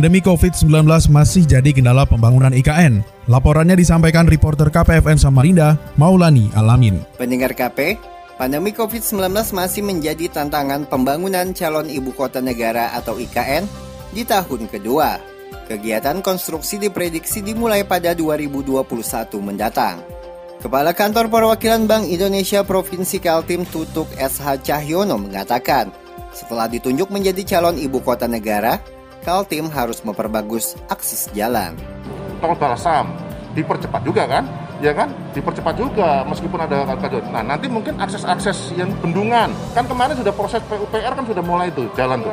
Pandemi COVID-19 masih jadi kendala pembangunan IKN. Laporannya disampaikan reporter KPFN Samarinda, Maulani Alamin. Pendengar KP, pandemi COVID-19 masih menjadi tantangan pembangunan calon ibu kota negara atau IKN di tahun kedua. Kegiatan konstruksi diprediksi dimulai pada 2021 mendatang. Kepala Kantor Perwakilan Bank Indonesia Provinsi Kaltim Tutuk SH Cahyono mengatakan, setelah ditunjuk menjadi calon ibu kota negara, Kaltim harus memperbagus akses jalan. Tol Balasam dipercepat juga kan? Ya kan? Dipercepat juga meskipun ada kajian. Nah, nanti mungkin akses-akses yang bendungan. Kan kemarin sudah proses PUPR kan sudah mulai itu jalan tuh.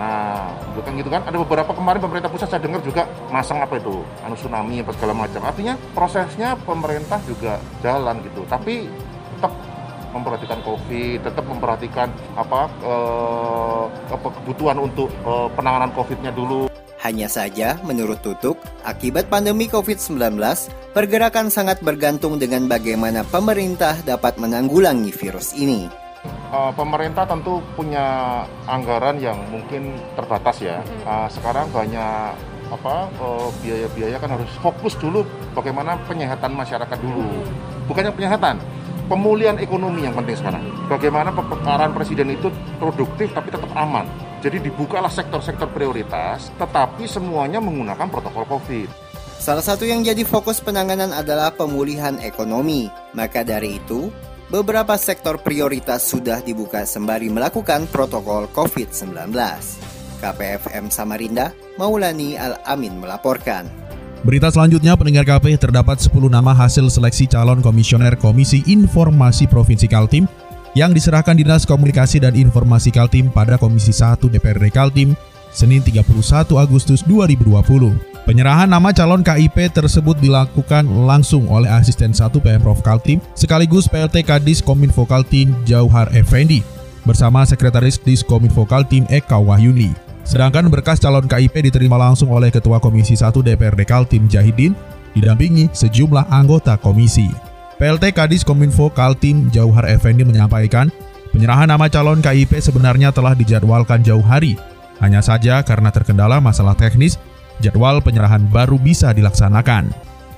Nah, bukan gitu kan? Ada beberapa kemarin pemerintah pusat saya dengar juga masang apa itu, anu tsunami apa segala macam. Artinya prosesnya pemerintah juga jalan gitu. Tapi memperhatikan COVID, tetap memperhatikan apa eh, kebutuhan untuk eh, penanganan COVID-nya dulu. Hanya saja, menurut Tutuk, akibat pandemi COVID-19, pergerakan sangat bergantung dengan bagaimana pemerintah dapat menanggulangi virus ini. Uh, pemerintah tentu punya anggaran yang mungkin terbatas ya. Uh, sekarang banyak apa biaya-biaya uh, kan harus fokus dulu bagaimana penyehatan masyarakat dulu. Bukannya penyehatan, pemulihan ekonomi yang penting sekarang. Bagaimana pemekaran presiden itu produktif tapi tetap aman. Jadi dibukalah sektor-sektor prioritas, tetapi semuanya menggunakan protokol COVID. Salah satu yang jadi fokus penanganan adalah pemulihan ekonomi. Maka dari itu, beberapa sektor prioritas sudah dibuka sembari melakukan protokol COVID-19. KPFM Samarinda, Maulani Al-Amin melaporkan. Berita selanjutnya, pendengar KP terdapat 10 nama hasil seleksi calon komisioner Komisi Informasi Provinsi Kaltim yang diserahkan Dinas Komunikasi dan Informasi Kaltim pada Komisi 1 DPRD Kaltim Senin 31 Agustus 2020. Penyerahan nama calon KIP tersebut dilakukan langsung oleh Asisten 1 Pemprov Kaltim sekaligus PLT Kadis Kominfo Kaltim Jauhar Effendi bersama Sekretaris Diskominfo Kaltim Eka Wahyuni. Sedangkan berkas calon KIP diterima langsung oleh Ketua Komisi 1 DPRD Kaltim Jahidin, didampingi sejumlah anggota komisi. PLT Kadis Kominfo Kaltim Jauhar Effendi menyampaikan, penyerahan nama calon KIP sebenarnya telah dijadwalkan jauh hari. Hanya saja karena terkendala masalah teknis, jadwal penyerahan baru bisa dilaksanakan.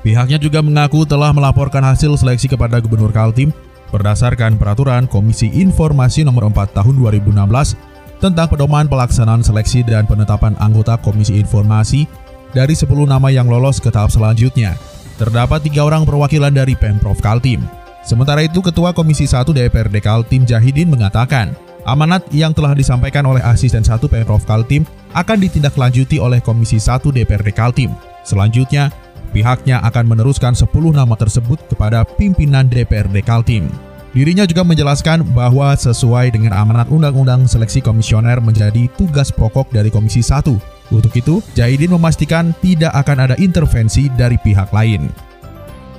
Pihaknya juga mengaku telah melaporkan hasil seleksi kepada Gubernur Kaltim berdasarkan peraturan Komisi Informasi Nomor 4 Tahun 2016 tentang pedoman pelaksanaan seleksi dan penetapan anggota Komisi Informasi dari 10 nama yang lolos ke tahap selanjutnya. Terdapat tiga orang perwakilan dari Pemprov Kaltim. Sementara itu, Ketua Komisi 1 DPRD Kaltim Jahidin mengatakan, amanat yang telah disampaikan oleh Asisten 1 Pemprov Kaltim akan ditindaklanjuti oleh Komisi 1 DPRD Kaltim. Selanjutnya, pihaknya akan meneruskan 10 nama tersebut kepada pimpinan DPRD Kaltim. Dirinya juga menjelaskan bahwa sesuai dengan amanat Undang-Undang Seleksi Komisioner menjadi tugas pokok dari Komisi 1. Untuk itu, Jahidin memastikan tidak akan ada intervensi dari pihak lain.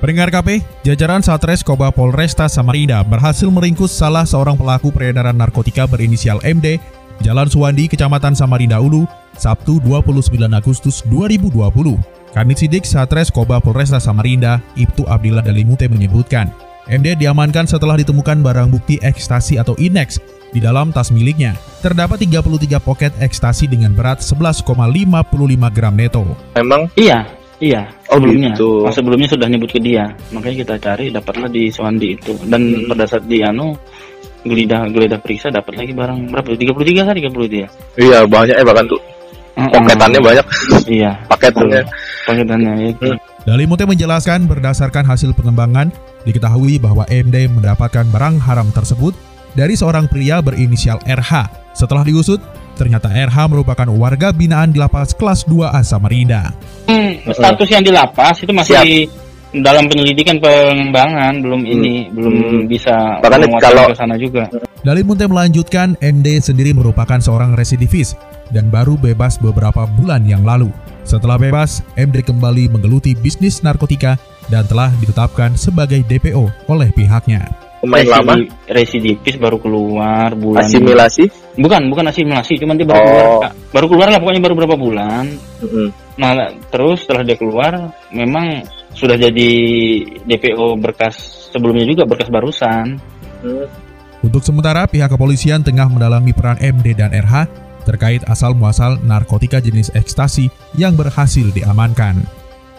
Pendengar KP, jajaran Satres Koba Polresta Samarinda berhasil meringkus salah seorang pelaku peredaran narkotika berinisial MD Jalan Suwandi, Kecamatan Samarinda Ulu, Sabtu 29 Agustus 2020. Kanit Sidik Satres Koba Polresta Samarinda, Ibtu Abdillah Dalimute menyebutkan, MD diamankan setelah ditemukan barang bukti ekstasi atau INEX di dalam tas miliknya. Terdapat 33 poket ekstasi dengan berat 11,55 gram neto. Memang? Iya, iya. Oh sebelumnya, gitu. Pas sebelumnya sudah nyebut ke dia. Makanya kita cari dapatlah di Swandi itu. Dan hmm. pada saat di anu geledah geledah periksa dapat lagi barang berapa? 33 kan 33. Iya, banyak ya bahkan tuh. Poketannya banyak. Iya. Paketannya. Paketannya itu. Hmm. Dalimute menjelaskan berdasarkan hasil pengembangan, diketahui bahwa MD mendapatkan barang haram tersebut dari seorang pria berinisial RH. Setelah diusut, ternyata RH merupakan warga binaan di lapas kelas 2A Samarinda. Hmm, status yang di lapas itu masih Siap. dalam penyelidikan pengembangan, belum hmm. ini, belum hmm. bisa kalau ke sana juga. Dalimute melanjutkan, MD sendiri merupakan seorang residivis dan baru bebas beberapa bulan yang lalu. Setelah bebas, MD kembali menggeluti bisnis narkotika dan telah ditetapkan sebagai DPO oleh pihaknya. Pemain lama, residivis baru keluar bulan asimilasi. bukan bukan asimilasi cuman dia baru Oh. keluar Kak. baru keluar lah pokoknya baru berapa bulan Mm-mm. nah terus setelah dia keluar memang sudah jadi DPO berkas sebelumnya juga berkas barusan Hmm. Untuk sementara, pihak kepolisian tengah mendalami peran MD dan RH terkait asal-muasal narkotika jenis ekstasi yang berhasil diamankan.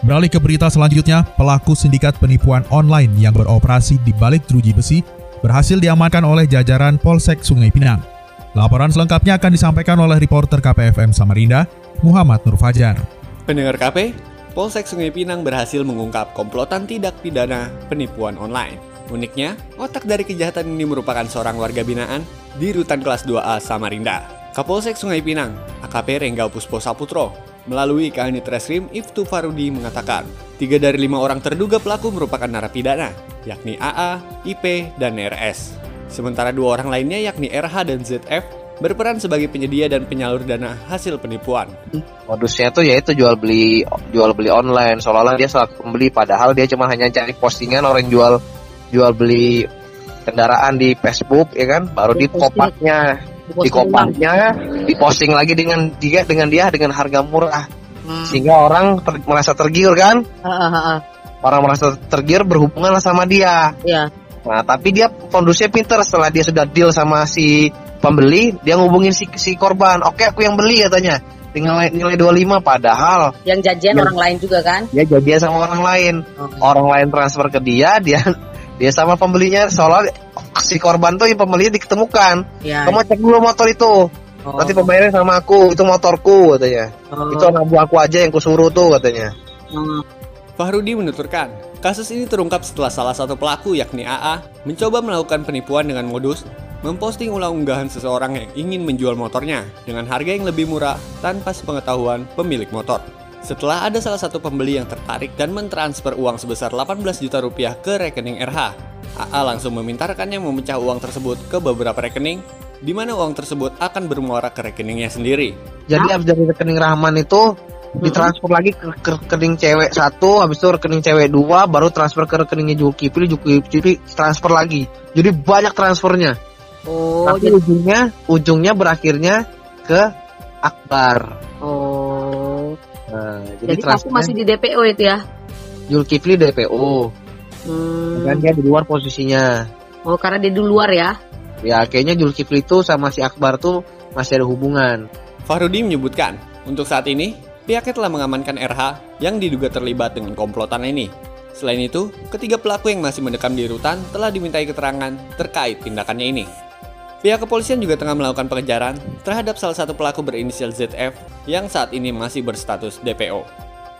Beralih ke berita selanjutnya, pelaku sindikat penipuan online yang beroperasi di balik jeruji besi berhasil diamankan oleh jajaran Polsek Sungai Pinang. Laporan selengkapnya akan disampaikan oleh reporter KPFM Samarinda, Muhammad Nur Fajar. Pendengar KP, Polsek Sungai Pinang berhasil mengungkap komplotan tidak pidana penipuan online. Uniknya, otak dari kejahatan ini merupakan seorang warga binaan di Rutan Kelas 2A Samarinda. Kapolsek Sungai Pinang, AKP Renggau Puspo Saputro, melalui Kanit Reskrim Iftu Farudi mengatakan, tiga dari lima orang terduga pelaku merupakan narapidana, yakni AA, IP, dan RS. Sementara dua orang lainnya yakni RH dan ZF berperan sebagai penyedia dan penyalur dana hasil penipuan. modusnya tuh yaitu jual beli jual beli online seolah-olah dia selaku pembeli padahal dia cuma hanya cari postingan orang jual jual beli kendaraan di Facebook ya kan baru di kopaknya di kopaknya diposting lagi dengan dia dengan dia dengan harga murah. Sehingga orang ter- merasa tergiur kan? Orang merasa tergiur berhubungan sama dia. Iya. nah tapi dia kondusnya pinter. Setelah dia sudah deal sama si pembeli dia ngubungin si si korban. Oke aku yang beli katanya. Dengan nilai 25 padahal Yang janjian Ya. orang lain juga kan? dia jadian sama orang lain. Oh. orang lain transfer ke dia dia dia sama pembelinya. Seolah si korban tuh yang pembelinya diketemukan Ya. kamu cek dulu motor itu Oh. nanti pembayarnya sama aku itu motorku katanya Oh. itu anak buah aku aja yang kusuruh tuh katanya Hmm. Fahrudi menuturkan, kasus ini terungkap setelah salah satu pelaku yakni AA mencoba melakukan penipuan dengan modus memposting ulang unggahan seseorang yang ingin menjual motornya dengan harga yang lebih murah tanpa sepengetahuan pemilik motor. Setelah ada salah satu pembeli yang tertarik dan mentransfer uang sebesar 18 juta rupiah ke rekening RH, AA langsung meminta rekannya memecah uang tersebut ke beberapa rekening, di mana uang tersebut akan bermuara ke rekeningnya sendiri. jadi habis dari rekening Rahman itu ditransfer lagi ke, ke rekening cewek satu habis itu rekening cewek dua baru transfer ke rekeningnya Julkipli Julkipli transfer lagi jadi banyak transfernya Oh, tapi jadi, ujungnya ujungnya berakhirnya ke Akbar oh. nah, Jadi pelaku masih di DPO itu ya? Julkifli DPO Hmm. kan dia di luar posisinya Oh, karena dia di luar ya? ya kayaknya Julkifli itu sama si Akbar tuh masih ada hubungan Fahrudi menyebutkan, untuk saat ini, pihaknya telah mengamankan RH yang diduga terlibat dengan komplotan ini. Selain itu, ketiga pelaku yang masih mendekam di rutan telah dimintai keterangan terkait tindakannya ini. Pihak kepolisian juga tengah melakukan pengejaran terhadap salah satu pelaku berinisial ZF yang saat ini masih berstatus DPO.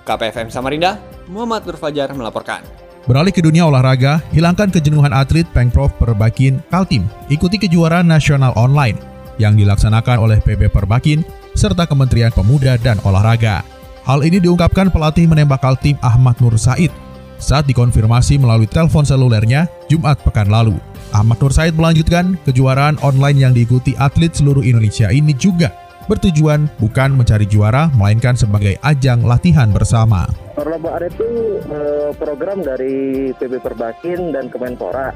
KPFM Samarinda, Muhammad Nur Fajar melaporkan. Beralih ke dunia olahraga, hilangkan kejenuhan atlet Pengprov Perbakin Kaltim. Ikuti kejuaraan nasional online yang dilaksanakan oleh PB Perbakin serta Kementerian Pemuda dan Olahraga. Hal ini diungkapkan pelatih menembak Kaltim Ahmad Nur Said saat dikonfirmasi melalui telepon selulernya Jumat pekan lalu. Ahmad Nur Said melanjutkan, kejuaraan online yang diikuti atlet seluruh Indonesia ini juga bertujuan bukan mencari juara, melainkan sebagai ajang latihan bersama. Perlombaan itu eh, program dari PB Perbakin dan Kemenpora.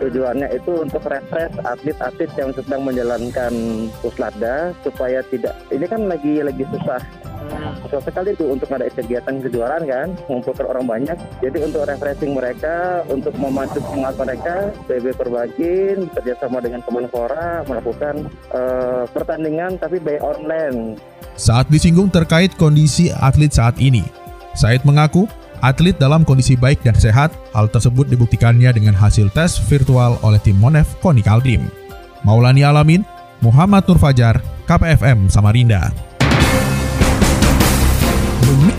Tujuannya itu untuk refresh atlet-atlet yang sedang menjalankan puslatda supaya tidak ini kan lagi lagi susah susah sekali tuh untuk ada kegiatan kejuaraan kan mengumpulkan orang banyak jadi untuk refreshing mereka untuk memacu semangat mereka PB Perbakin bekerjasama dengan Kemenpora melakukan eh, pertandingan tapi by online Saat disinggung terkait kondisi atlet saat ini, Said mengaku atlet dalam kondisi baik dan sehat. Hal tersebut dibuktikannya dengan hasil tes virtual oleh tim Monef Koni Kaldim. Maulani Alamin, Muhammad Nur Fajar, KPFM Samarinda.